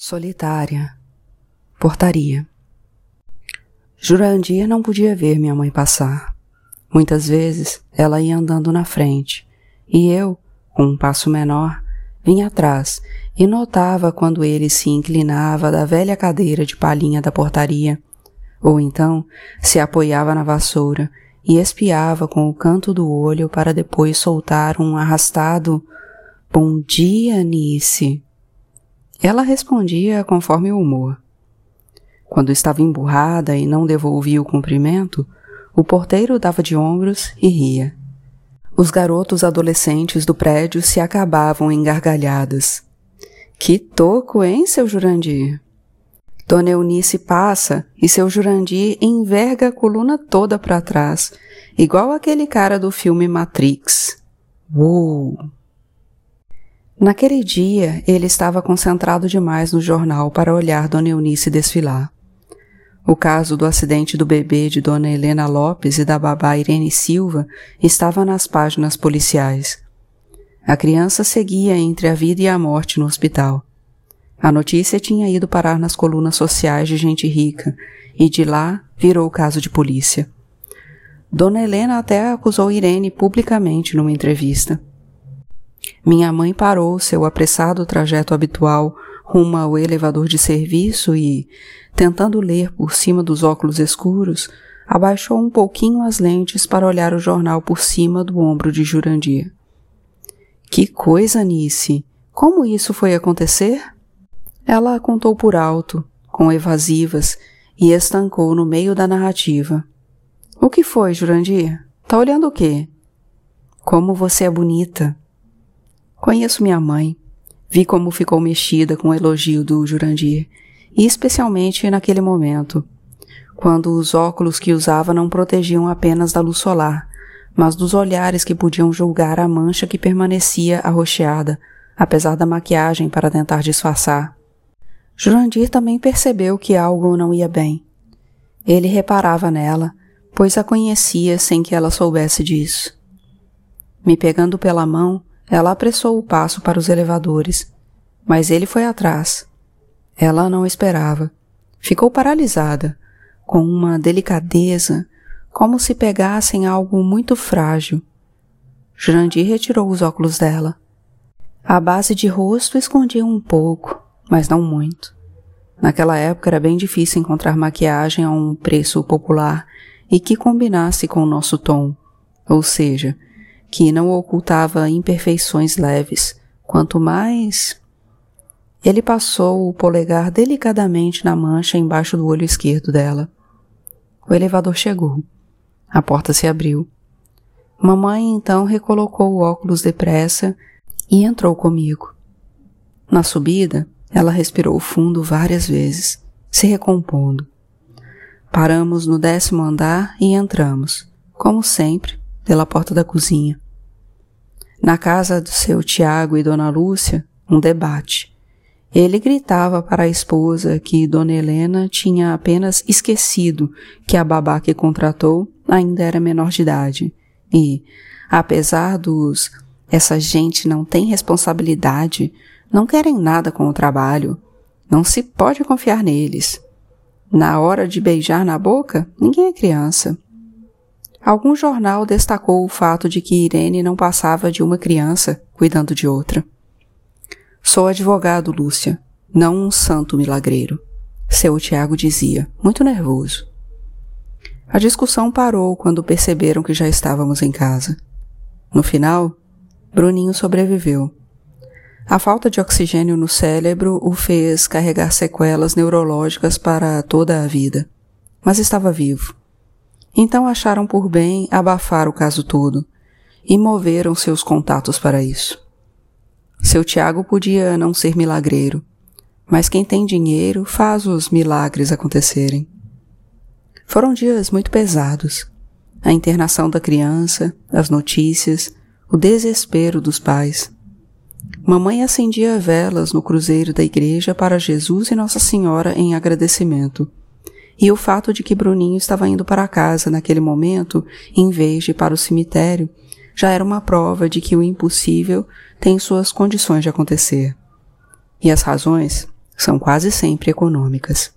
Solitária. Portaria. Jurandir não podia ver minha mãe passar. Muitas vezes ela ia andando na frente e eu, com um passo menor, vinha atrás e notava quando ele se inclinava da velha cadeira de palhinha da portaria, ou então se apoiava na vassoura e espiava com o canto do olho para depois soltar um arrastado Bom dia, Nice. Ela respondia conforme o humor. Quando estava emburrada e não devolvia o cumprimento, o porteiro dava de ombros e ria. Os garotos adolescentes do prédio se acabavam em gargalhadas. Que toco, hein, seu Jurandir? Dona Eunice passa e seu Jurandir enverga a coluna toda para trás, igual aquele cara do filme Matrix. Uou! Naquele dia, ele estava concentrado demais no jornal para olhar Dona Eunice desfilar. O caso do acidente do bebê de Dona Helena Lopes e da babá Irene Silva estava nas páginas policiais. A criança seguia entre a vida e a morte no hospital. A notícia tinha ido parar nas colunas sociais de gente rica e de lá virou caso de polícia. Dona Helena até acusou Irene publicamente numa entrevista. Minha mãe parou seu apressado trajeto habitual rumo ao elevador de serviço e, tentando ler por cima dos óculos escuros, abaixou um pouquinho as lentes para olhar o jornal por cima do ombro de Jurandir. Que coisa, Nice! Como isso foi acontecer? Ela contou por alto, com evasivas, e estancou no meio da narrativa. O que foi, Jurandir? Tá olhando o quê? Como você é bonita! Conheço minha mãe. Vi como ficou mexida com o elogio do Jurandir, e especialmente naquele momento, quando os óculos que usava não protegiam apenas da luz solar, mas dos olhares que podiam julgar a mancha que permanecia arroxeada, apesar da maquiagem para tentar disfarçar. Jurandir também percebeu que algo não ia bem. Ele reparava nela, pois a conhecia sem que ela soubesse disso. Me pegando pela mão, ela apressou o passo para os elevadores, mas ele foi atrás. Ela não esperava. Ficou paralisada, com uma delicadeza, como se pegassem algo muito frágil. Jurandir retirou os óculos dela. A base de rosto escondia um pouco, mas não muito. Naquela época era bem difícil encontrar maquiagem a um preço popular e que combinasse com o nosso tom, ou seja, que não ocultava imperfeições leves, quanto mais. Ele passou o polegar delicadamente na mancha embaixo do olho esquerdo dela. O elevador chegou. A porta se abriu. Mamãe então recolocou o óculos depressa e entrou comigo. Na subida, ela respirou fundo várias vezes, se recompondo. Paramos no décimo andar e entramos, como sempre, pela porta da cozinha. Na casa do seu Tiago e Dona Lúcia, um debate. Ele gritava para a esposa que Dona Helena tinha apenas esquecido que a babá que contratou ainda era menor de idade e, apesar dos essa gente não tem responsabilidade, não querem nada com o trabalho, não se pode confiar neles. Na hora de beijar na boca, ninguém é criança. Algum jornal destacou o fato de que Irene não passava de uma criança cuidando de outra. Sou advogado, Lúcia, não um santo milagreiro, seu Tiago dizia, muito nervoso. A discussão parou quando perceberam que já estávamos em casa. No final, Bruninho sobreviveu. A falta de oxigênio no cérebro o fez carregar sequelas neurológicas para toda a vida, mas estava vivo. Então acharam por bem abafar o caso todo e moveram seus contatos para isso. Seu Tiago podia não ser milagreiro, mas quem tem dinheiro faz os milagres acontecerem. Foram dias muito pesados. A internação da criança, as notícias, o desespero dos pais. Mamãe acendia velas no cruzeiro da igreja para Jesus e Nossa Senhora em agradecimento e o fato de que Bruninho estava indo para casa naquele momento, em vez de para o cemitério, já era uma prova de que o impossível tem suas condições de acontecer. E as razões são quase sempre econômicas.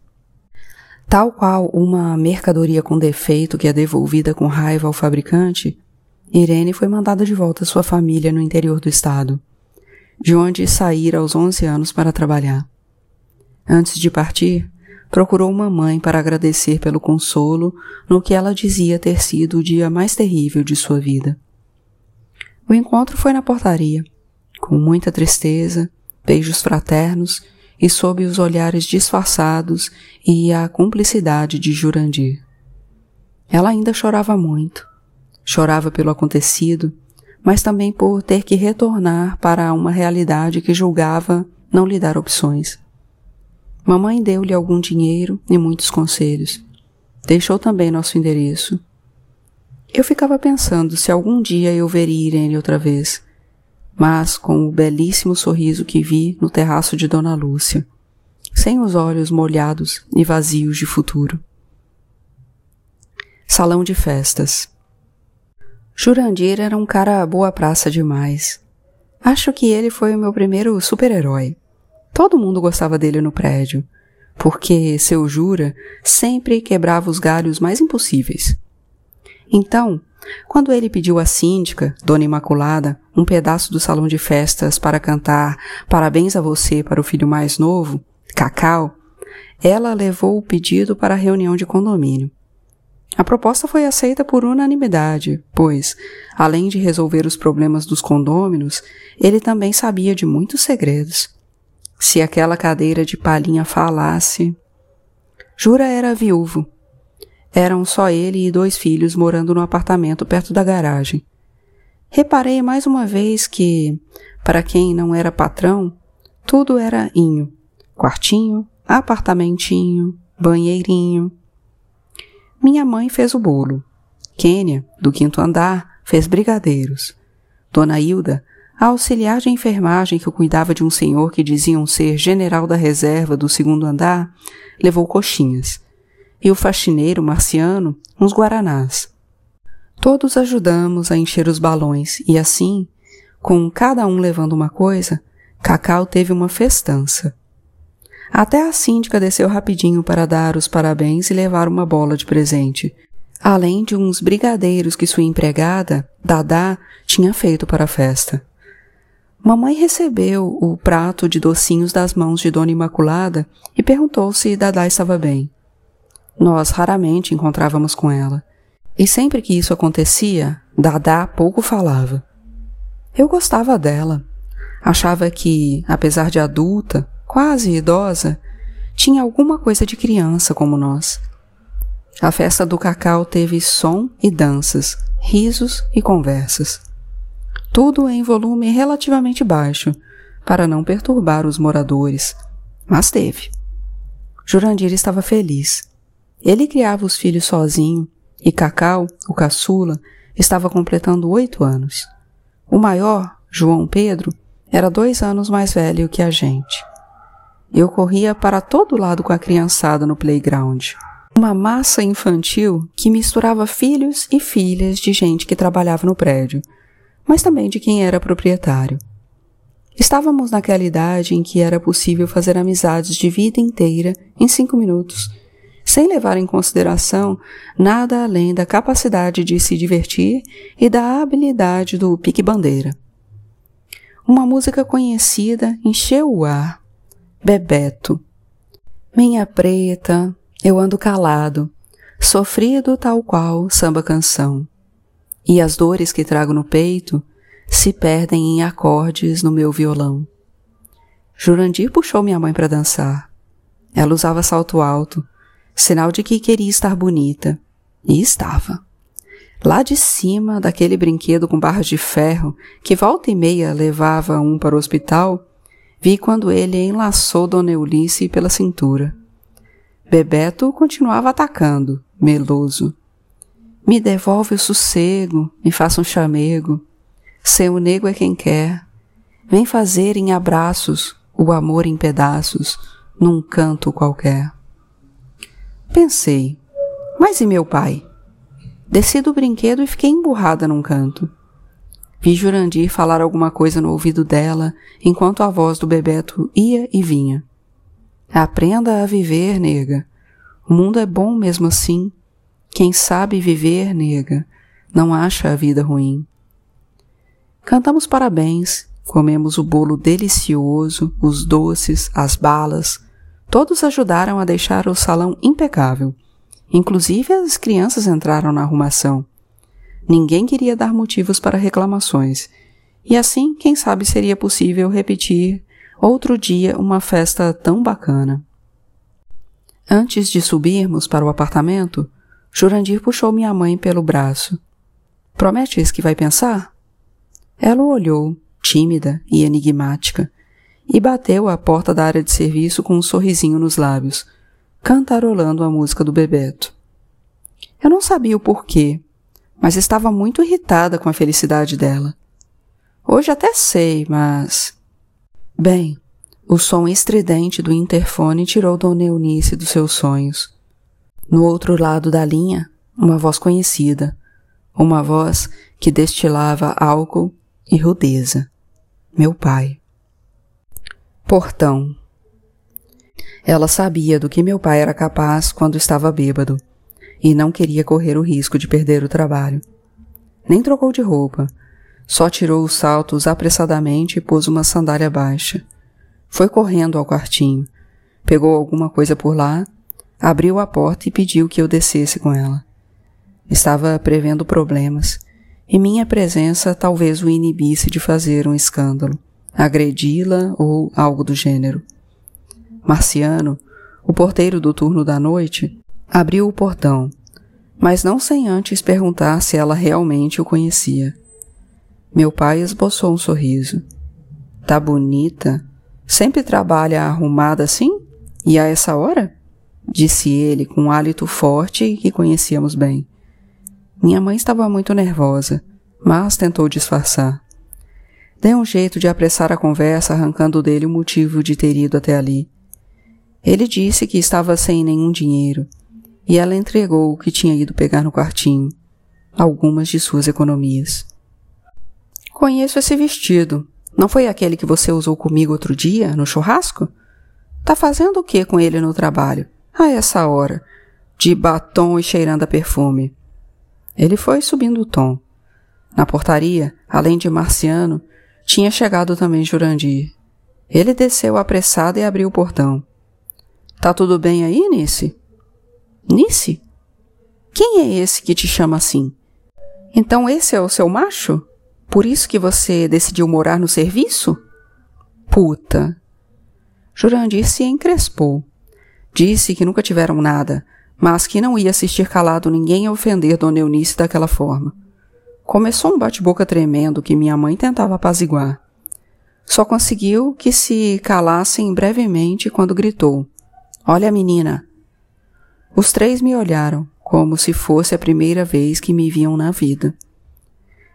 Tal qual uma mercadoria com defeito que é devolvida com raiva ao fabricante, Irene foi mandada de volta à sua família no interior do estado, de onde saíra aos 11 anos para trabalhar. Antes de partir, procurou uma mãe para agradecer pelo consolo no que ela dizia ter sido o dia mais terrível de sua vida. O encontro foi na portaria, com muita tristeza, beijos fraternos e sob os olhares disfarçados e a cumplicidade de Jurandir. Ela ainda chorava muito. Chorava pelo acontecido, mas também por ter que retornar para uma realidade que julgava não lhe dar opções. Mamãe deu-lhe algum dinheiro e muitos conselhos. Deixou também nosso endereço. Eu ficava pensando se algum dia eu veria Irene outra vez, mas com o belíssimo sorriso que vi no terraço de Dona Lúcia, sem os olhos molhados e vazios de futuro. Salão de festas. Jurandir era um cara boa praça demais. Acho que ele foi o meu primeiro super-herói. Todo mundo gostava dele no prédio, porque seu Jura sempre quebrava os galhos mais impossíveis. Então, quando ele pediu à síndica, Dona Imaculada, um pedaço do salão de festas para cantar Parabéns a você para o filho mais novo, Cacau, ela levou o pedido para a reunião de condomínio. A proposta foi aceita por unanimidade, pois, além de resolver os problemas dos condôminos, ele também sabia de muitos segredos. Se aquela cadeira de palhinha falasse. Jura era viúvo. Eram só ele e dois filhos morando no apartamento perto da garagem. Reparei mais uma vez que, para quem não era patrão, tudo era inho. Quartinho, apartamentinho, banheirinho. Minha mãe fez o bolo. Kênia, do quinto andar, fez brigadeiros. Dona Hilda a auxiliar de enfermagem que cuidava de um senhor que diziam ser general da reserva do segundo andar levou coxinhas. E o faxineiro marciano uns guaranás. Todos ajudamos a encher os balões e assim, com cada um levando uma coisa, Cacau teve uma festança. Até a síndica desceu rapidinho para dar os parabéns e levar uma bola de presente, além de uns brigadeiros que sua empregada, Dadá, tinha feito para a festa. Mamãe recebeu o prato de docinhos das mãos de Dona Imaculada e perguntou se Dadá estava bem. Nós raramente encontrávamos com ela, e sempre que isso acontecia, Dadá pouco falava. Eu gostava dela. Achava que, apesar de adulta, quase idosa, tinha alguma coisa de criança como nós. A festa do cacau teve som e danças, risos e conversas tudo em volume relativamente baixo, para não perturbar os moradores. Mas teve. Jurandir estava feliz. Ele criava os filhos sozinho, e Cacau, o caçula, estava completando oito anos. O maior, João Pedro, era dois anos mais velho que a gente. Eu corria para todo lado com a criançada no playground. Uma massa infantil que misturava filhos e filhas de gente que trabalhava no prédio, mas também de quem era proprietário. Estávamos naquela idade em que era possível fazer amizades de vida inteira em cinco minutos, sem levar em consideração nada além da capacidade de se divertir e da habilidade do pique-bandeira. Uma música conhecida encheu o ar. Bebeto. Minha preta, eu ando calado, sofrido tal qual samba canção e as dores que trago no peito se perdem em acordes no meu violão. Jurandir puxou minha mãe para dançar. Ela usava salto alto, sinal de que queria estar bonita. E estava. Lá de cima daquele brinquedo com barras de ferro que volta e meia levava um para o hospital, vi quando ele enlaçou Dona Eunice pela cintura. Bebeto continuava atacando, meloso. Me devolve o sossego, me faça um chamego. Seu nego é quem quer. Vem fazer em abraços o amor em pedaços, num canto qualquer. Pensei, mas e meu pai? Desci do brinquedo e fiquei emburrada num canto. Vi Jurandir falar alguma coisa no ouvido dela enquanto a voz do Bebeto ia e vinha. Aprenda a viver, nega. O mundo é bom mesmo assim. Quem sabe viver, nega, não acha a vida ruim. Cantamos parabéns, comemos o bolo delicioso, os doces, as balas. Todos ajudaram a deixar o salão impecável. Inclusive as crianças entraram na arrumação. Ninguém queria dar motivos para reclamações. E assim, quem sabe seria possível repetir outro dia uma festa tão bacana. Antes de subirmos para o apartamento, Jurandir puxou minha mãe pelo braço. Prometes que vai pensar? Ela o olhou, tímida e enigmática, e bateu à porta da área de serviço com um sorrisinho nos lábios, cantarolando a música do Bebeto. Eu não sabia o porquê, mas estava muito irritada com a felicidade dela. Hoje até sei, mas. Bem, o som estridente do interfone tirou Dona Eunice dos seus sonhos. No outro lado da linha, uma voz conhecida, uma voz que destilava álcool e rudeza. Meu pai. Portão. Ela sabia do que meu pai era capaz quando estava bêbado e não queria correr o risco de perder o trabalho. Nem trocou de roupa, só tirou os saltos apressadamente e pôs uma sandália baixa. Foi correndo ao quartinho, pegou alguma coisa por lá, abriu a porta e pediu que eu descesse com ela. Estava prevendo problemas, e minha presença talvez o inibisse de fazer um escândalo, agredi-la ou algo do gênero. Marciano, o porteiro do turno da noite, abriu o portão, mas não sem antes perguntar se ela realmente o conhecia. Meu pai esboçou um sorriso. Tá bonita? Sempre trabalha arrumada assim? E a essa hora? Disse ele com um hálito forte que conhecíamos bem. Minha mãe estava muito nervosa, mas tentou disfarçar. Dei um jeito de apressar a conversa, arrancando dele o motivo de ter ido até ali. Ele disse que estava sem nenhum dinheiro e ela entregou o que tinha ido pegar no quartinho, algumas de suas economias. Conheço esse vestido. Não foi aquele que você usou comigo outro dia, no churrasco? Tá fazendo o que com ele no trabalho? A essa hora, de batom e cheirando a perfume. Ele foi subindo o tom. Na portaria, além de Marciano, tinha chegado também Jurandir. Ele desceu apressado e abriu o portão. Tá tudo bem aí, Nice? Nice? Quem é esse que te chama assim? Então esse é o seu macho? Por isso que você decidiu morar no serviço? Puta! Jurandir se encrespou. Disse que nunca tiveram nada, mas que não ia assistir calado ninguém a ofender Dona Eunice daquela forma. Começou um bate-boca tremendo que minha mãe tentava apaziguar. Só conseguiu que se calassem brevemente quando gritou: Olha, menina! Os três me olharam, como se fosse a primeira vez que me viam na vida.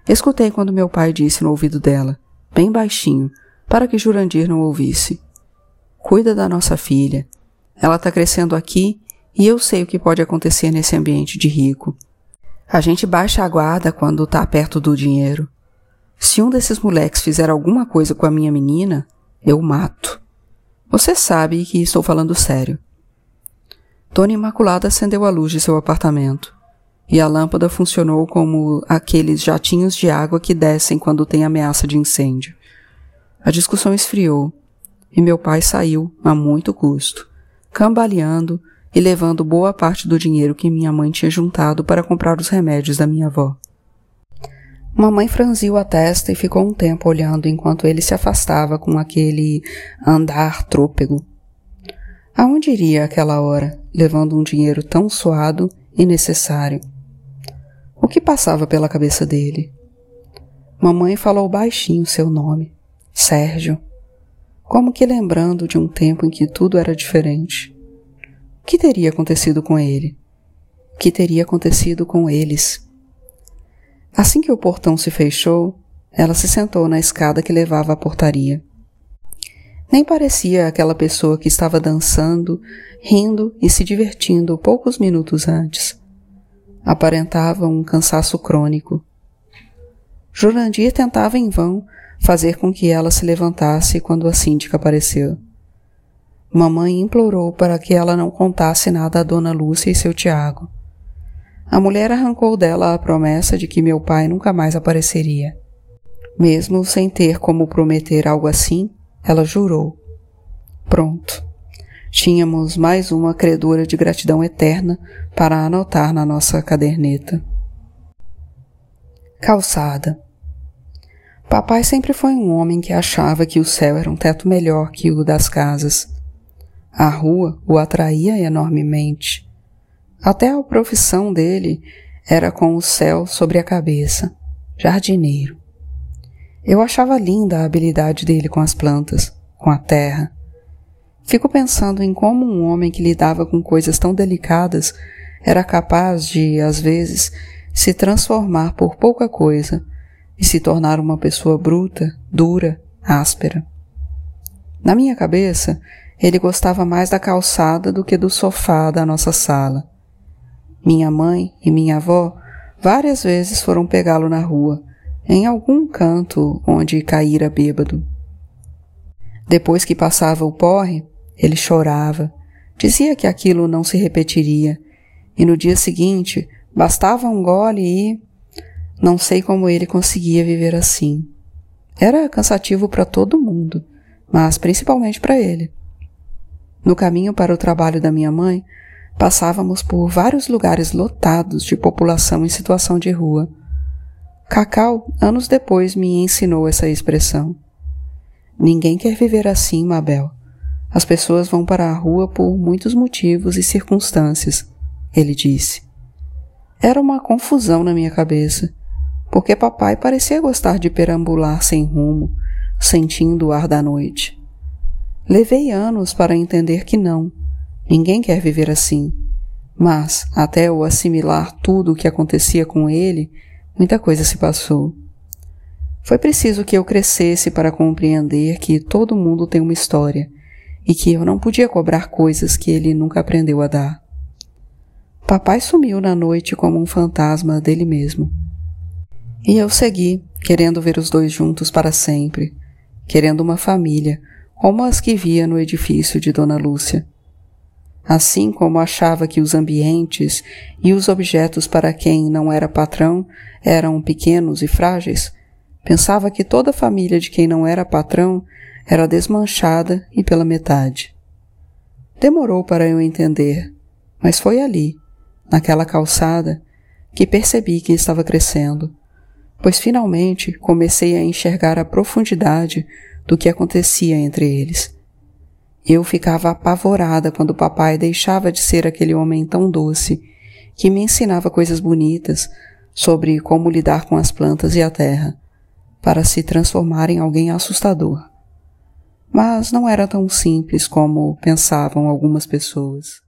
Escutei quando meu pai disse no ouvido dela, bem baixinho, para que Jurandir não ouvisse: Cuida da nossa filha. Ela está crescendo aqui e eu sei o que pode acontecer nesse ambiente de rico. A gente baixa a guarda quando está perto do dinheiro. Se um desses moleques fizer alguma coisa com a minha menina, eu mato. Você sabe que estou falando sério. Dona Imaculada acendeu a luz de seu apartamento, e a lâmpada funcionou como aqueles jatinhos de água que descem quando tem ameaça de incêndio. A discussão esfriou, e meu pai saiu a muito custo, cambaleando e levando boa parte do dinheiro que minha mãe tinha juntado para comprar os remédios da minha avó. Mamãe franziu a testa e ficou um tempo olhando enquanto ele se afastava com aquele andar trôpego. Aonde iria aquela hora, levando um dinheiro tão suado e necessário? O que passava pela cabeça dele? Mamãe falou baixinho seu nome, Sérgio, como que lembrando de um tempo em que tudo era diferente. O que teria acontecido com ele? O que teria acontecido com eles? Assim que o portão se fechou, ela se sentou na escada que levava à portaria. Nem parecia aquela pessoa que estava dançando, rindo e se divertindo poucos minutos antes. Aparentava um cansaço crônico. Jurandir tentava em vão fazer com que ela se levantasse quando a síndica apareceu. Mamãe implorou para que ela não contasse nada a Dona Lúcia e seu Tiago. A mulher arrancou dela a promessa de que meu pai nunca mais apareceria. Mesmo sem ter como prometer algo assim, ela jurou. Pronto. Tínhamos mais uma credora de gratidão eterna para anotar na nossa caderneta. Calçada. Papai sempre foi um homem que achava que o céu era um teto melhor que o das casas. A rua o atraía enormemente. Até a profissão dele era com o céu sobre a cabeça, jardineiro. Eu achava linda a habilidade dele com as plantas, com a terra. Fico pensando em como um homem que lidava com coisas tão delicadas era capaz de, às vezes, se transformar por pouca coisa e se tornar uma pessoa bruta, dura, áspera. Na minha cabeça, ele gostava mais da calçada do que do sofá da nossa sala. Minha mãe e minha avó várias vezes foram pegá-lo na rua, em algum canto onde caíra bêbado. Depois que passava o porre, ele chorava, dizia que aquilo não se repetiria, e no dia seguinte bastava um gole e. Não sei como ele conseguia viver assim. Era cansativo para todo mundo, mas principalmente para ele. No caminho para o trabalho da minha mãe, Passávamos por vários lugares lotados de população em situação de rua. Cacau, anos depois, me ensinou essa expressão. Ninguém quer viver assim, Mabel. As pessoas vão para a rua por muitos motivos e circunstâncias, ele disse. Era uma confusão na minha cabeça, porque papai parecia gostar de perambular sem rumo, sentindo o ar da noite. Levei anos para entender que não Ninguém quer viver assim. Mas, até eu assimilar tudo o que acontecia com ele, muita coisa se passou. Foi preciso que eu crescesse para compreender que todo mundo tem uma história e que eu não podia cobrar coisas que ele nunca aprendeu a dar. Papai sumiu na noite como um fantasma dele mesmo. E eu segui, querendo ver os dois juntos para sempre, querendo uma família, como as que via no edifício de Dona Lúcia. Assim como achava que os ambientes e os objetos para quem não era patrão eram pequenos e frágeis, pensava que toda a família de quem não era patrão era desmanchada e pela metade. Demorou para eu entender, mas foi ali, naquela calçada, que percebi que estava crescendo, pois finalmente comecei a enxergar a profundidade do que acontecia entre eles eu ficava apavorada quando o papai deixava de ser aquele homem tão doce, que me ensinava coisas bonitas sobre como lidar com as plantas e a terra, para se transformar em alguém assustador. Mas não era tão simples como pensavam algumas pessoas.